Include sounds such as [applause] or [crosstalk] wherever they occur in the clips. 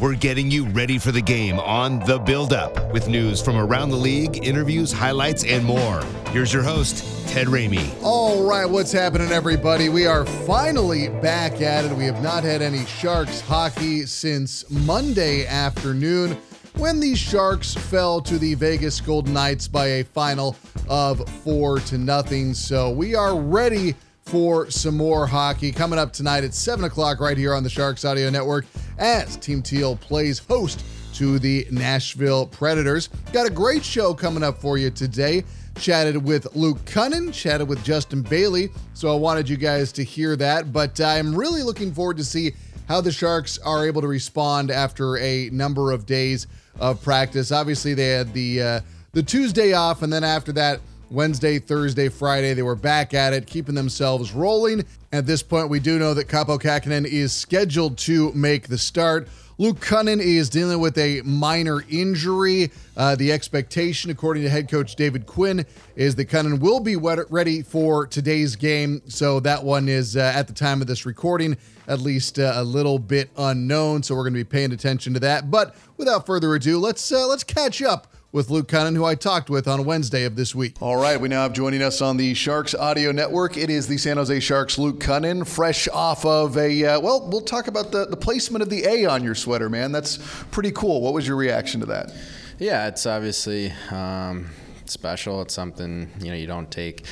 We're getting you ready for the game on The Buildup with news from around the league, interviews, highlights, and more. Here's your host, Ted Ramey. All right, what's happening, everybody? We are finally back at it. We have not had any Sharks hockey since Monday afternoon when the Sharks fell to the Vegas Golden Knights by a final of four to nothing. So we are ready for some more hockey coming up tonight at 7 o'clock right here on the Sharks Audio Network as Team Teal plays host to the Nashville Predators. Got a great show coming up for you today. Chatted with Luke Kunin, chatted with Justin Bailey. So I wanted you guys to hear that. But I'm really looking forward to see how the Sharks are able to respond after a number of days of practice. Obviously, they had the uh, the Tuesday off, and then after that, Wednesday, Thursday, Friday, they were back at it, keeping themselves rolling. At this point, we do know that Kaapo Kähkönen is scheduled to make the start. Luke Kunin is dealing with a minor injury. Uh, the expectation, according to head coach David Quinn, is that Kunin will be ready for today's game. So that one is, uh, at the time of this recording, at least uh, a little bit unknown. So we're going to be paying attention to that. But without further ado, let's uh, let's catch up with Luke Kunin, who I talked with on Wednesday of this week. All right, we now have joining us on the Sharks Audio Network. It is the San Jose Sharks, Luke Kunin, fresh off of a, uh, well, we'll talk about the, the placement of the A on your sweater, man. That's pretty cool. What was your reaction to that? Yeah, it's obviously. Um, special. It's something you know you don't take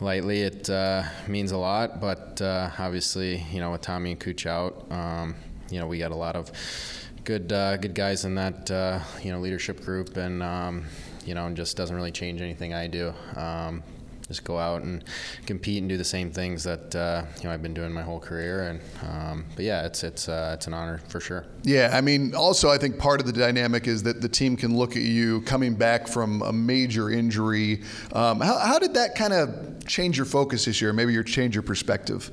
lightly. It uh, means a lot, but uh, obviously you know with Tommy and Cooch out, um, you know we got a lot of good uh, good guys in that uh, you know leadership group, and um, you know, and just doesn't really change anything I do. Um, just go out and compete and do the same things that uh, you know I've been doing my whole career. And um, but yeah, it's it's uh, it's an honor for sure. Yeah, I mean, also I think part of the dynamic is that the team can look at you coming back from a major injury. Um, how, how did that kind of change your focus this year? Maybe your change your perspective.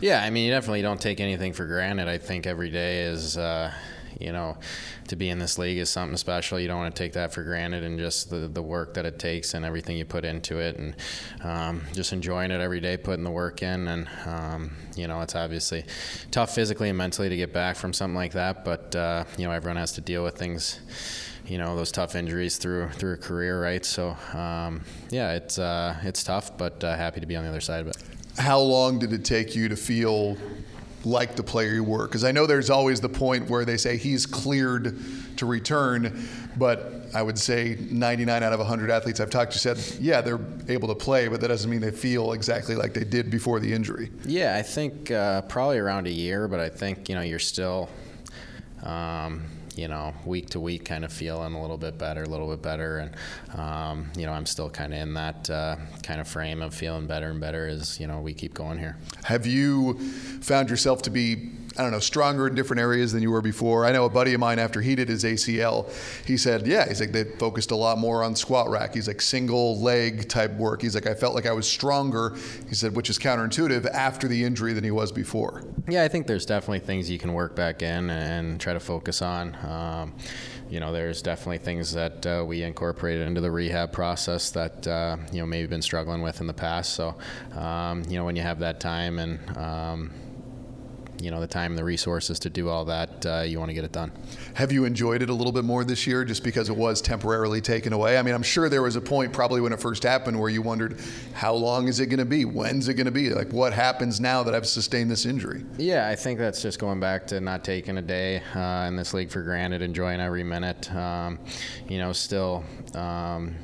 Yeah, I mean, you definitely don't take anything for granted. I think every day is. Uh, you know, to be in this league is something special. You don't want to take that for granted and just the, the work that it takes and everything you put into it and um, just enjoying it every day, putting the work in. And, um, you know, it's obviously tough physically and mentally to get back from something like that, but, uh, you know, everyone has to deal with things you know those tough injuries through through a career, right? So um, yeah, it's uh, it's tough, but uh, happy to be on the other side of it. How long did it take you to feel like the player you were? Because I know there's always the point where they say he's cleared to return, but I would say 99 out of 100 athletes I've talked to said, yeah, they're able to play, but that doesn't mean they feel exactly like they did before the injury. Yeah, I think uh, probably around a year, but I think you know you're still. Um, you know, week to week, kind of feeling a little bit better, a little bit better, and um, you know, I'm still kind of in that uh, kind of frame of feeling better and better as you know we keep going here. Have you found yourself to be I don't know, stronger in different areas than you were before. I know a buddy of mine after he did his ACL, he said, yeah, he's like they focused a lot more on squat rack. He's like single leg type work. He's like I felt like I was stronger. He said, which is counterintuitive after the injury than he was before. Yeah, I think there's definitely things you can work back in and try to focus on. Um, you know, there's definitely things that uh, we incorporated into the rehab process that uh, you know maybe been struggling with in the past. So, um, you know, when you have that time and um, you know the time and the resources to do all that, uh, you want to get it done. Have you enjoyed it a little bit more this year, just because it was temporarily taken away? I mean, I'm sure there was a point probably when it first happened where you wondered, how long is it going to be? When's it going to be? Like, what happens now that I've sustained this injury? Yeah, I think that's just going back to not taking a day uh, in this league for granted, enjoying every minute. Um, you know, still. Um,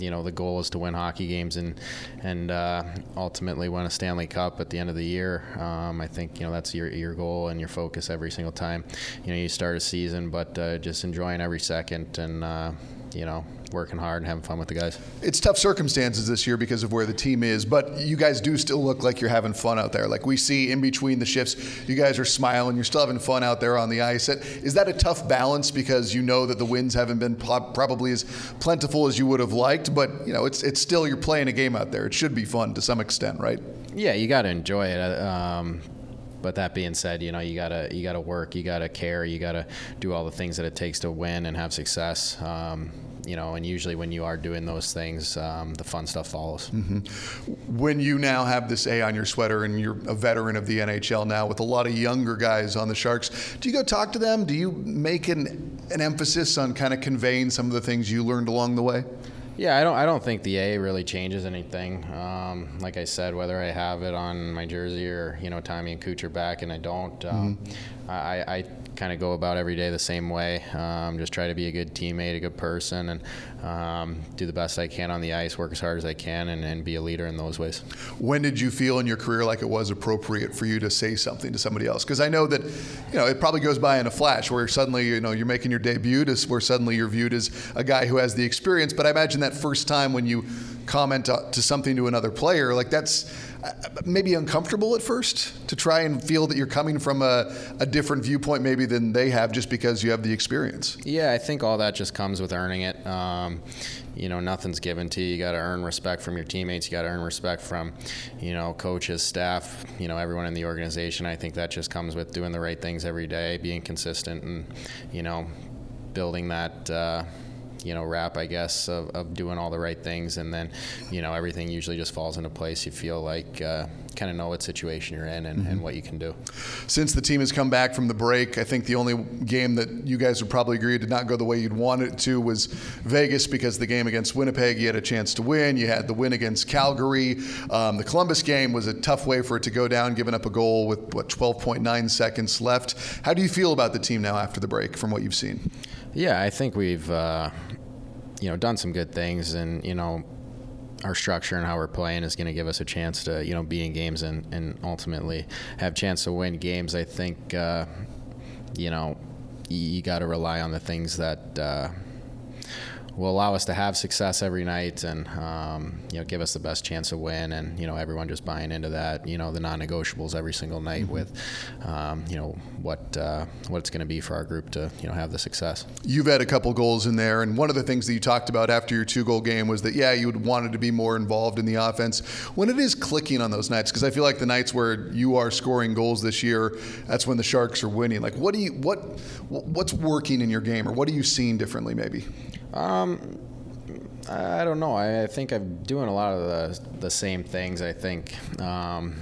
you know the goal is to win hockey games and and uh, ultimately win a Stanley Cup at the end of the year. Um, I think you know that's your your goal and your focus every single time. You know you start a season, but uh, just enjoying every second and. Uh, you know, working hard and having fun with the guys. It's tough circumstances this year because of where the team is, but you guys do still look like you're having fun out there. Like we see in between the shifts, you guys are smiling, you're still having fun out there on the ice. Is that a tough balance because you know that the wins haven't been probably as plentiful as you would have liked, but you know it's it's still you're playing a game out there. It should be fun to some extent, right? Yeah, you got to enjoy it. Um, but that being said, you know you gotta you gotta work, you gotta care, you gotta do all the things that it takes to win and have success. Um, you know, and usually when you are doing those things, um, the fun stuff follows. Mm-hmm. When you now have this A on your sweater and you're a veteran of the NHL now with a lot of younger guys on the Sharks, do you go talk to them? Do you make an, an emphasis on kind of conveying some of the things you learned along the way? Yeah, I don't. I don't think the A really changes anything. Um, like I said, whether I have it on my jersey or you know Tommy and Cooch are back, and I don't. Um, mm-hmm. I, I kind of go about every day the same way. Um, just try to be a good teammate, a good person, and um, do the best I can on the ice, work as hard as I can, and, and, be a leader in those ways. When did you feel in your career like it was appropriate for you to say something to somebody else? Because I know that you know it probably goes by in a flash, where suddenly you know you're making your debut, to, where suddenly you're viewed as a guy who has the experience. But I imagine that first time when you comment to something to another player, like that's uh, maybe uncomfortable at first to try and feel that you're coming from a, a, different viewpoint maybe than they have just because you have the experience. Yeah, I think all that just comes with earning it. Um, you know, nothing's given to you. You got to earn respect from your teammates. You got to earn respect from, you know, coaches, staff, you know, everyone in the organization. I think that just comes with doing the right things every day, being consistent, and you know, building that. Uh, you know rap I guess of, of doing all the right things. And then you know everything usually just falls into place. You feel like uh, kind of know what situation you're in and, mm-hmm. and, what you can do. Since the team has come back from the break I think the only game that you guys would probably agree did not go the way you'd want it to was Vegas because the game against Winnipeg you had a chance to win. You had the win against Calgary. Um, the Columbus game was a tough way for it to go down giving up a goal with what 12.9 seconds left. How do you feel about the team now after the break from what you've seen yeah, I think we've uh, you know done some good things, and you know our structure and how we're playing is going to give us a chance to you know be in games and, and ultimately have chance to win games. I think uh, you know you got to rely on the things that. Uh, will allow us to have success every night and um, you know give us the best chance to win and you know everyone just buying into that you know the non-negotiables every single night mm-hmm. with um, you know what uh, what it's going to be for our group to you know have the success. You've had a couple goals in there, and one of the things that you talked about after your two-goal game was that yeah you would wanted to be more involved in the offense when it is clicking on those nights because I feel like the nights where you are scoring goals this year that's when the Sharks are winning. Like what do you what what's working in your game or what are you seeing differently maybe? Um, I don't know. I, I, think I'm doing a lot of the the same things. I think, um,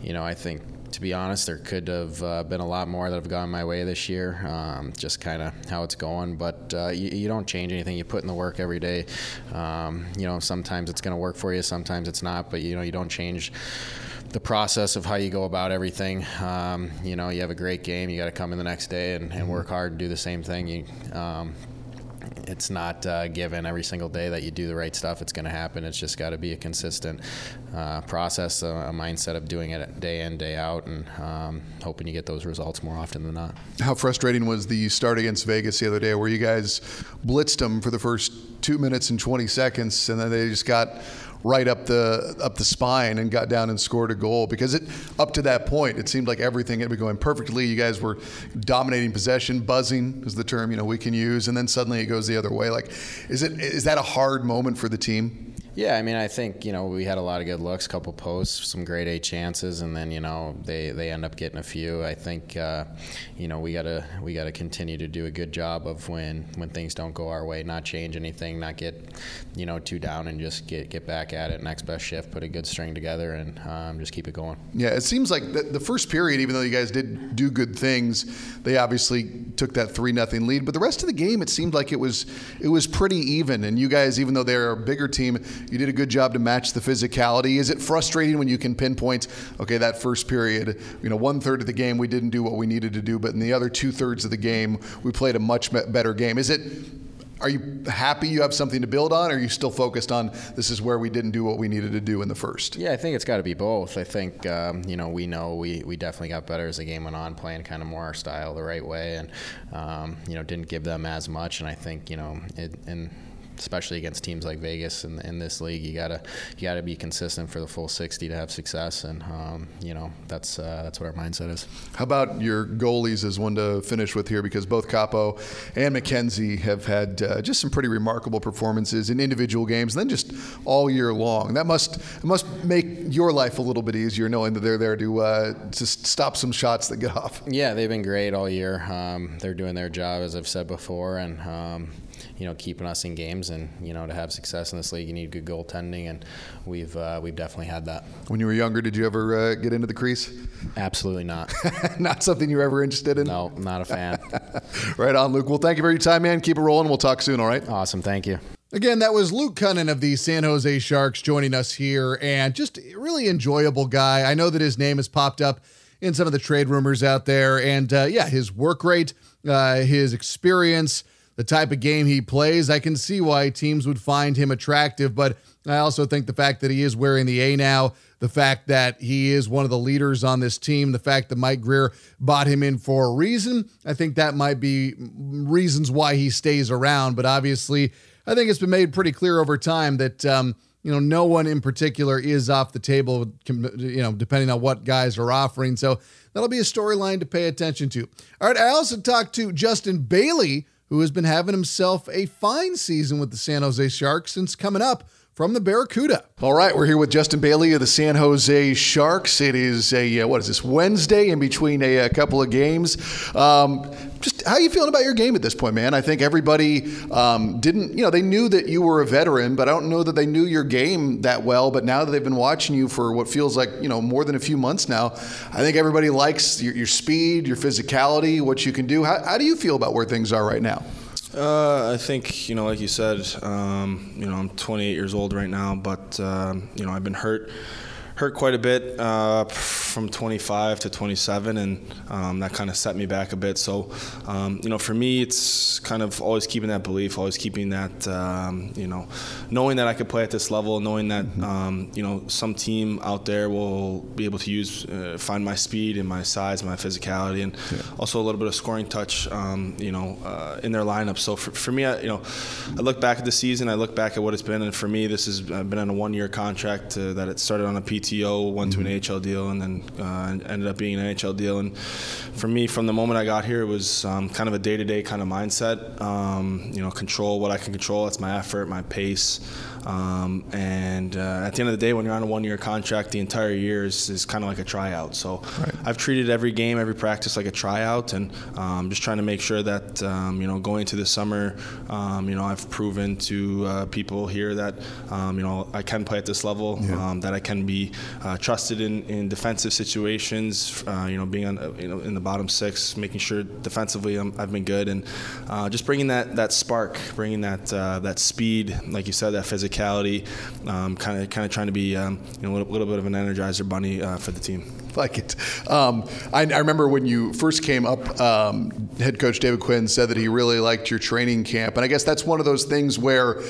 you know, I think to be honest, there could have uh, been a lot more that have gone my way this year. Um, just kind of how it's going, but uh, you, you, don't change anything. You put in the work every day. Um, you know, sometimes it's going to work for you, sometimes it's not. But you know, you don't change the process of how you go about everything. Um, you know, you have a great game, you got to come in the next day and, and, work hard and do the same thing. You, um, it's not uh, given every single day that you do the right stuff. It's going to happen. It's just got to be a consistent uh, process, a, a, mindset of doing it day in, day out, and um, hoping you get those results more often than not. How frustrating was the start against Vegas the other day, where you guys blitzed them for the first two minutes and 20 seconds, and then they just got right up the up the spine and got down and scored a goal because it up to that point it seemed like everything had been going perfectly. You guys were dominating possession, buzzing is the term you know we can use, and then suddenly it goes the other way. Like, is it is that a hard moment for the team? Yeah, I mean, I think you know we had a lot of good looks, a couple posts, some great A chances, and then you know they, they end up getting a few. I think uh, you know we gotta we gotta continue to do a good job of when when things don't go our way, not change anything, not get you know too down, and just get get back at it. Next best shift, put a good string together, and um, just keep it going. Yeah, it seems like the, the first period, even though you guys did do good things, they obviously took that three nothing lead. But the rest of the game, it seemed like it was it was pretty even, and you guys, even though they're a bigger team you did a good job to match the physicality. Is it frustrating when you can pinpoint, okay, that first period, you know, one third of the game we didn't do what we needed to do, but in the other two thirds of the game we played a much better game? Is it are you happy you have something to build on? Or are you still focused on this is where we didn't do what we needed to do in the first? Yeah, I think it's got to be both. I think um, you know we know we, we definitely got better as the game went on, playing kind of more our style the right way, and um, you know didn't give them as much. And I think you know it and especially against teams like Vegas in, in this league. You gotta you gotta be consistent for the full 60 to have success, and um, you know that's uh, that's what our mindset is. How about your goalies as one to finish with here? Because both Kaapo and Mackenzie have had uh, just some pretty remarkable performances in individual games, and then just all year long. That must must make your life a little bit easier knowing that they're there to uh, to stop some shots that get off. Yeah, they've been great all year. Um, they're doing their job, as I've said before, and um, you know keeping us in games. And you know to have success in this league, you need good goaltending, and we've uh, we've definitely had that. When you were younger, did you ever uh, get into the crease? Absolutely not. [laughs] not something you're ever interested in. No, not a fan. [laughs] right on, Luke. Well, thank you for your time, man. Keep it rolling. We'll talk soon. All right. Awesome. Thank you. Again, that was Luke Kunin of the San Jose Sharks joining us here, and just a really enjoyable guy. I know that his name has popped up in some of the trade rumors out there, and uh, yeah, his work rate, uh, his experience, the type of game he plays, I can see why teams would find him attractive. But I also think the fact that he is wearing the A now, the fact that he is one of the leaders on this team, the fact that Mike Grier bought him in for a reason, I think that might be reasons why he stays around. But obviously, I think it's been made pretty clear over time that. Um, you know, no one in particular is off the table, you know, depending on what guys are offering. So that'll be a storyline to pay attention to. All right. I also talked to Justin Bailey, who has been having himself a fine season with the San Jose Sharks since coming up from the Barracuda. All right, we're here with Justin Bailey of the San Jose Sharks. It is a uh, what is this Wednesday in between a, a couple of games. Um, just how are you feeling about your game at this point, man? I think everybody um, didn't, you know, they knew that you were a veteran, but I don't know that they knew your game that well. But now that they've been watching you for what feels like, you know, more than a few months now, I think everybody likes your, your speed, your physicality, what you can do. How, how do you feel about where things are right now? Uh, I think you know, like you said, um, you know, I'm 28 years old right now, but um, you know, I've been hurt hurt quite a bit uh, from 25 to 27, and um, that kind of set me back a bit. So, um, you know, for me, it's kind of always keeping that belief, always keeping that, um, you know, knowing that I could play at this level, knowing that, um, you know, some team out there will be able to use, uh, find my speed and my size, and my physicality, and yeah. also a little bit of scoring touch, um, you know, uh, in their lineup. So for, for me, I, you know, I look back at the season, I look back at what it's been, and for me, this has been on a one-year contract uh, that it started on a PT PTO, went mm-hmm. to an AHL deal, and then uh, ended up being an NHL deal. And for me, from the moment I got here, it was um, kind of a day-to-day kind of mindset. Um, you know, control what I can control. That's my effort, my pace. Um, and uh, at the end of the day, when you're on a one-year contract, the entire year is, is kind of like a tryout. So right. I've treated every game, every practice like a tryout, and um, just trying to make sure that um, you know going into the summer, um, you know I've proven to uh, people here that um, you know I can play at this level, yeah. Um, that I can be uh, trusted in, in defensive situations. Uh, you know, being on uh, you know in the bottom six, making sure defensively i have been good, and uh, just bringing that that spark, bringing that that speed, like you said, that physical physicality, kind of kind of trying to be um, you know a little, little, bit of an energizer bunny uh, for the team. Like it. Um, I, I, remember when you first came up, um, head coach David Quinn said that he really liked your training camp, and I guess that's one of those things where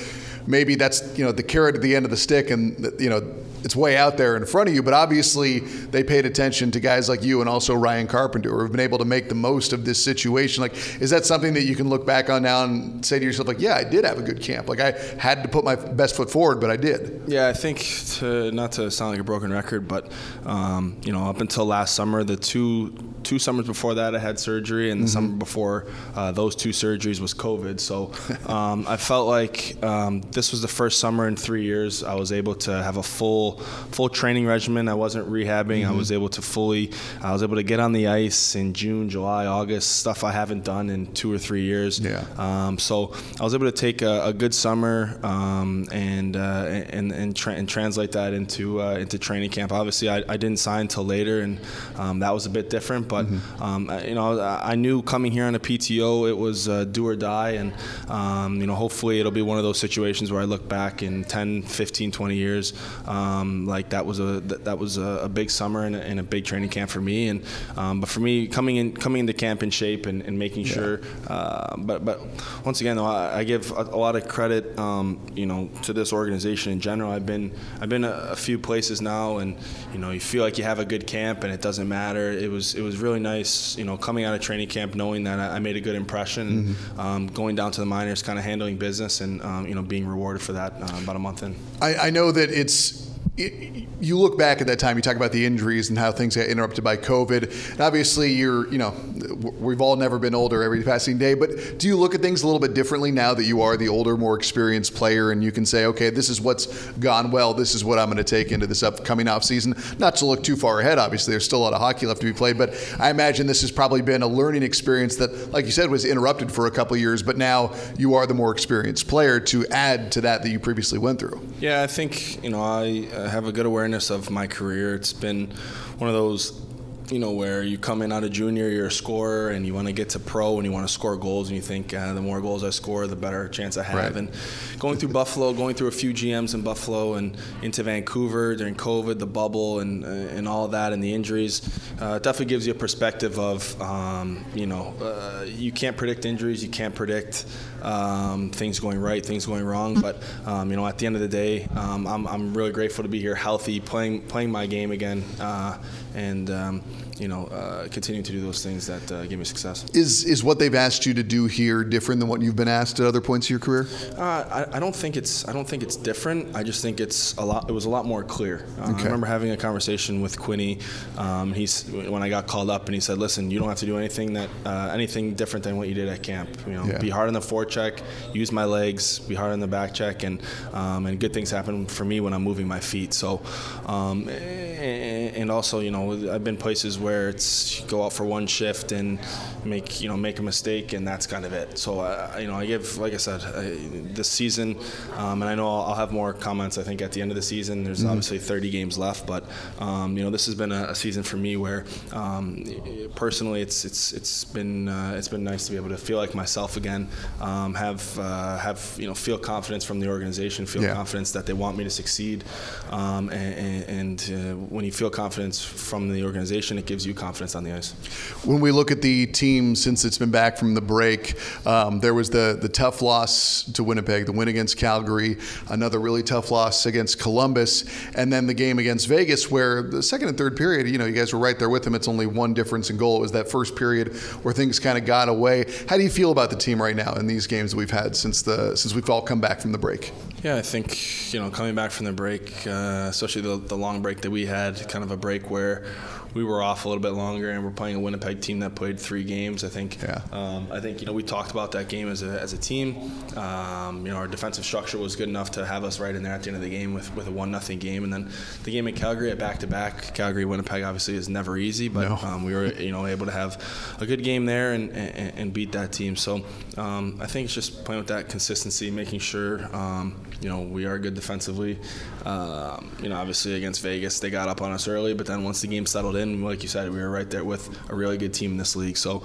maybe that's you know the carrot at the end of the stick, and you know it's way out there in front of you. But obviously, they paid attention to guys like you and also Ryan Carpenter, who have been able to make the most of this situation. Like, is that something that you can look back on now and say to yourself, like, yeah, I did have a good camp. Like, I had to put my best foot forward, but I did. Yeah, I think to, not to sound like a broken record, but um, you know, up until last summer, the two two summers before that, I had surgery, and the mm-hmm. summer before uh, those two surgeries was COVID. So [laughs] um, I felt like um, this was the first summer in three years I was able to have a full full training regimen. I wasn't rehabbing. Mm-hmm. I was able to fully. I was able to get on the ice in June, July, August. Stuff I haven't done in two or three years. Yeah. Um, so I was able to take a, a good summer um, and, uh, and and tra- and translate that into uh, into training camp. Obviously, I, I didn't sign until later, and um, that was a bit different. But mm-hmm. um, you know, I knew coming here on a PTO, it was uh, do or die, and um, you know, hopefully it'll be one of those situations where I look back in 10, 15, 20 years, um, like that was a that, was a, a, big summer and a, and a, big training camp for me. And um, but for me, coming in coming into camp in shape and, and making yeah. sure, uh, but but once again, though, I, I give a, a, lot of credit, um, you know, to this organization in general. I've been I've been a, a few places now, and you know, you feel like you have a good camp, and it doesn't matter. It was it was really nice, you know, coming out of training camp knowing that I, I made a good impression, mm-hmm. um, going down to the minors, kind of handling business, and um, you know, being rewarded for that uh, about a month in. I, I know that it's it, you look back at that time, you talk about the injuries and how things got interrupted by COVID. And obviously, you're, you know, we've all never been older every passing day, but do you look at things a little bit differently now that you are the older, more experienced player and you can say, okay, this is what's gone well, this is what I'm going to take into this upcoming off season? Not to look too far ahead, obviously, there's still a lot of hockey left to be played, but I imagine this has probably been a learning experience that, like you said, was interrupted for a couple years, but now you are the more experienced player to add to that that you previously went through. Yeah, I think, you know, I uh, have a good awareness of my career. It's been one of those you know, where you come in out of junior, you're a scorer, and you want to get to pro, and you want to score goals, and you think uh, the more goals I score, the better chance I have. Right. And going through Buffalo, going through a few GMs in Buffalo, and into Vancouver during COVID, the bubble, and uh, and all that, and the injuries, uh, definitely gives you a perspective of, um, you know, uh, you can't predict injuries, you can't predict um, things going right, things going wrong, but um, you know, at the end of the day, um, I'm I'm really grateful to be here, healthy, playing playing my game again, uh, and um, you know, uh, continuing to do those things that uh, give me success. Is is what they've asked you to do here different than what you've been asked at other points of your career? Uh, I, I, don't think it's I don't think it's different. I just think it's a lot. It was a lot more clear. Uh, okay. I remember having a conversation with Quinny. Um, he's when I got called up and he said, "Listen, you don't have to do anything that uh, anything different than what you did at camp. You know, yeah. be hard on the forecheck, use my legs, be hard on the back check, and um, and good things happen for me when I'm moving my feet. So, um, and, and also, you know, I've been places where it's go out for one shift and make you know make a mistake and that's kind of it. So uh, you know I give like I said uh, this season, um, and I know I'll, I'll, have more comments I think at the end of the season. There's mm-hmm. obviously 30 games left, but um, you know this has been a, a season for me where um, personally it's it's it's been uh, it's been nice to be able to feel like myself again, um, have uh, have you know feel confidence from the organization, feel yeah. confidence that they want me to succeed, um, and, and uh, when you feel confidence from the organization, it gives you confidence on the ice. When we look at the team since it's been back from the break, um, there was the the tough loss to Winnipeg, the win against Calgary, another really tough loss against Columbus, and then the game against Vegas, where the second and third period, you know, you guys were right there with them. It's only one difference in goal. It was that first period where things kind of got away. How do you feel about the team right now in these games that we've had since the since we've all come back from the break? Yeah, I think you know coming back from the break, uh, especially the, the long break that we had, kind of a break where we were off a little bit longer, and we're playing a Winnipeg team that played three games. I think. Yeah. Um, I think you know we talked about that game as a, as a team. Um, you know our defensive structure was good enough to have us right in there at the end of the game with, with a one nothing game, and then the game in Calgary at back to back. Calgary Winnipeg obviously is never easy, but no. um, we were you know able to have a good game there and, and, and beat that team. So um, I think it's just playing with that consistency, making sure um, you know we are good defensively. Um, you know obviously against Vegas they got up on us early, but then once the game settled in, like you said, we were right there with a really good team in this league. So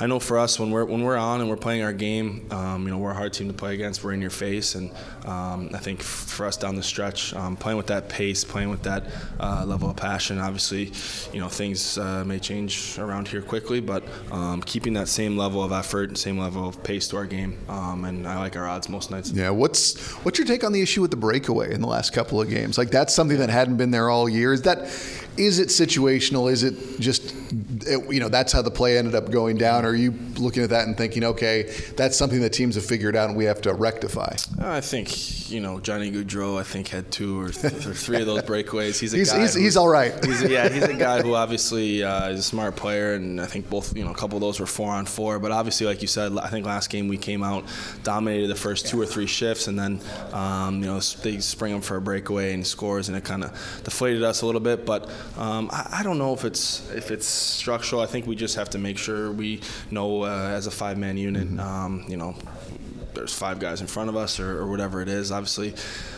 I know for us, when we're when we're on and we're playing our game, um, you know, we're a hard team to play against. We're in your face, and um, I think for us down the stretch, um, playing with that pace, playing with that uh, level of passion. Obviously, you know, things uh, may change around here quickly, but um, keeping that same level of effort, same level of pace to our game, um, and I like our odds most nights. Yeah. What's what's your take on the issue with the breakaway in the last couple of games? Like that's something that hadn't been there all year. Is that is it situational? Is it just, you know, that's how the play ended up going down? Are you looking at that and thinking, okay, that's something that teams have figured out and we have to rectify? I think, you know, Johnny Gaudreau, I think, had two or, th- or three of those breakaways. He's a he's, guy. He's, he's all right. He's yeah, he's a guy [laughs] who obviously uh, is a smart player, and I think both, you know, a couple of those were four on four. But obviously, like you said, I think last game we came out, dominated the first two or three shifts, and then, um, you know, they spring him for a breakaway and scores, and it kind of deflated us a little bit. But um, I, I, don't know if it's if it's structural. I think we just have to make sure we know uh, as a five man unit, mm-hmm. um, you know, there's five guys in front of us or, or, whatever it is. Obviously,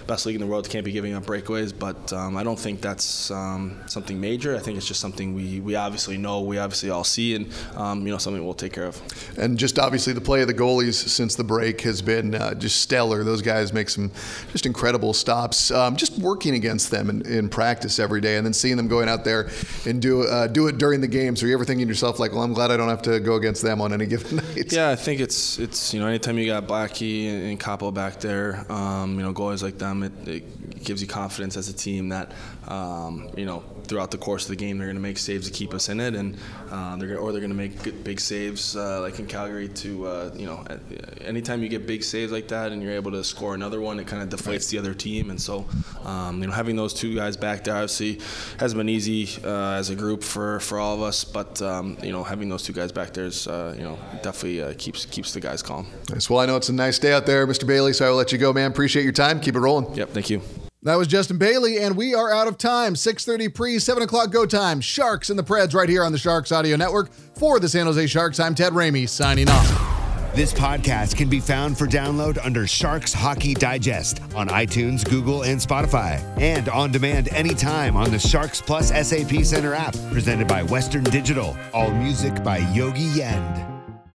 best league in the world can't be giving up breakaways, but um, I don't think that's um, something major. I think it's just something we, we obviously know, we obviously all see, and um, you know something we'll take care of. And just obviously the play of the goalies since the break has been uh, just stellar. Those guys make some just incredible stops. Um, just working against them in, in, practice every day, and then seeing them going out there and do uh, do it during the games. Are you ever thinking to yourself like, well, I'm glad I don't have to go against them on any given [laughs] night? Yeah, I think it's it's you know anytime you got Blackie and, Kaapo back there, um, you know goalies like them, it, it gives you confidence as a team that um, you know throughout the course of the game they're going to make saves to keep us in it, and uh, they're gonna, or they're going to make big saves uh, like in Calgary to uh, you know anytime you get big saves like that and you're able to score another one, it kind of deflates the other team, and so um, you know having those two guys back there obviously hasn't been easy uh, as a group for, for all of us, but um, you know having those two guys back there is uh, you know definitely uh, keeps keeps the guys calm. Nice. Well, I know it's a nice day out there, Mr. Bailey, so I will let you go, man. Appreciate your time. Keep it rolling. Yep. Thank you. That was Justin Bailey, and we are out of time. 6.30 pre, 7 o'clock go time. Sharks and the Preds right here on the Sharks Audio Network. For the San Jose Sharks, I'm Ted Ramey, signing off. This podcast can be found for download under Sharks Hockey Digest on iTunes, Google, and Spotify, and on demand anytime on the Sharks Plus SAP Center app, presented by Western Digital. All music by Yogi Yend.